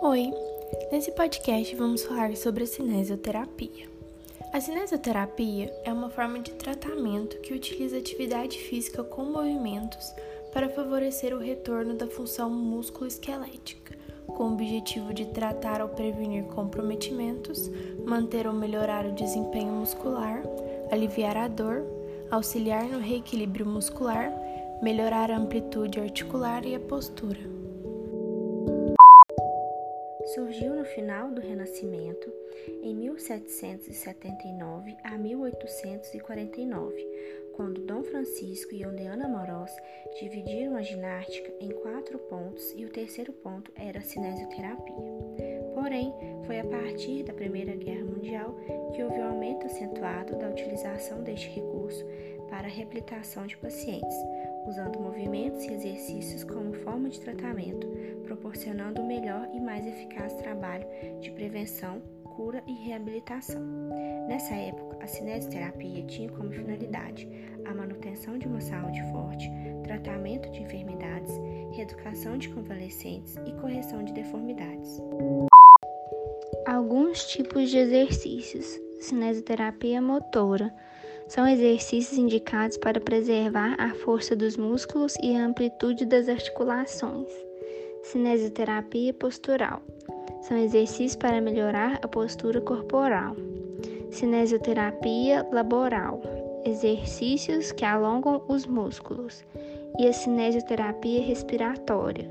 Oi! Nesse podcast vamos falar sobre a cinesioterapia. A cinesioterapia é uma forma de tratamento que utiliza atividade física com movimentos para favorecer o retorno da função músculo-esquelética, com o objetivo de tratar ou prevenir comprometimentos, manter ou melhorar o desempenho muscular, aliviar a dor, auxiliar no reequilíbrio muscular, melhorar a amplitude articular e a postura surgiu no final do Renascimento, em 1779 a 1849, quando Dom Francisco e Ondeana Moroz dividiram a ginástica em quatro pontos e o terceiro ponto era a cinesioterapia. Porém, foi a partir da Primeira Guerra Mundial que houve um aumento acentuado da utilização deste recurso para a reabilitação de pacientes, usando movimentos e exercícios como forma de tratamento, proporcionando o melhor e mais eficaz trabalho de prevenção, cura e reabilitação. Nessa época, a cinesioterapia tinha como finalidade a manutenção de uma saúde forte, tratamento de enfermidades, reeducação de convalescentes e correção de deformidades. Alguns tipos de exercícios: cinesioterapia motora são exercícios indicados para preservar a força dos músculos e a amplitude das articulações. Cinesioterapia postural são exercícios para melhorar a postura corporal. Cinesioterapia laboral exercícios que alongam os músculos. E a cinesioterapia respiratória,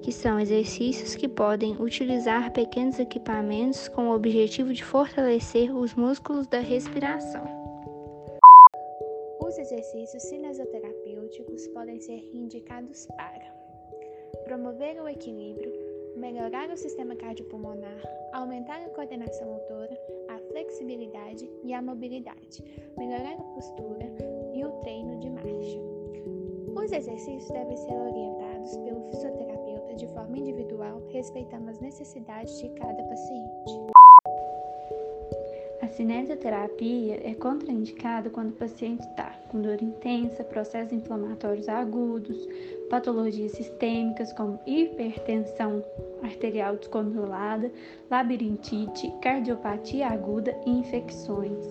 que são exercícios que podem utilizar pequenos equipamentos com o objetivo de fortalecer os músculos da respiração. Os exercícios cinesioterapêuticos podem ser indicados para promover o equilíbrio, melhorar o sistema cardiopulmonar, aumentar a coordenação motora, a flexibilidade e a mobilidade, melhorar a postura e o treino de marcha. Os exercícios devem ser orientados pelo fisioterapeuta de forma individual, respeitando as necessidades de cada paciente cinesioterapia é contraindicada quando o paciente está com dor intensa, processos inflamatórios agudos, patologias sistêmicas como hipertensão arterial descontrolada, labirintite, cardiopatia aguda e infecções.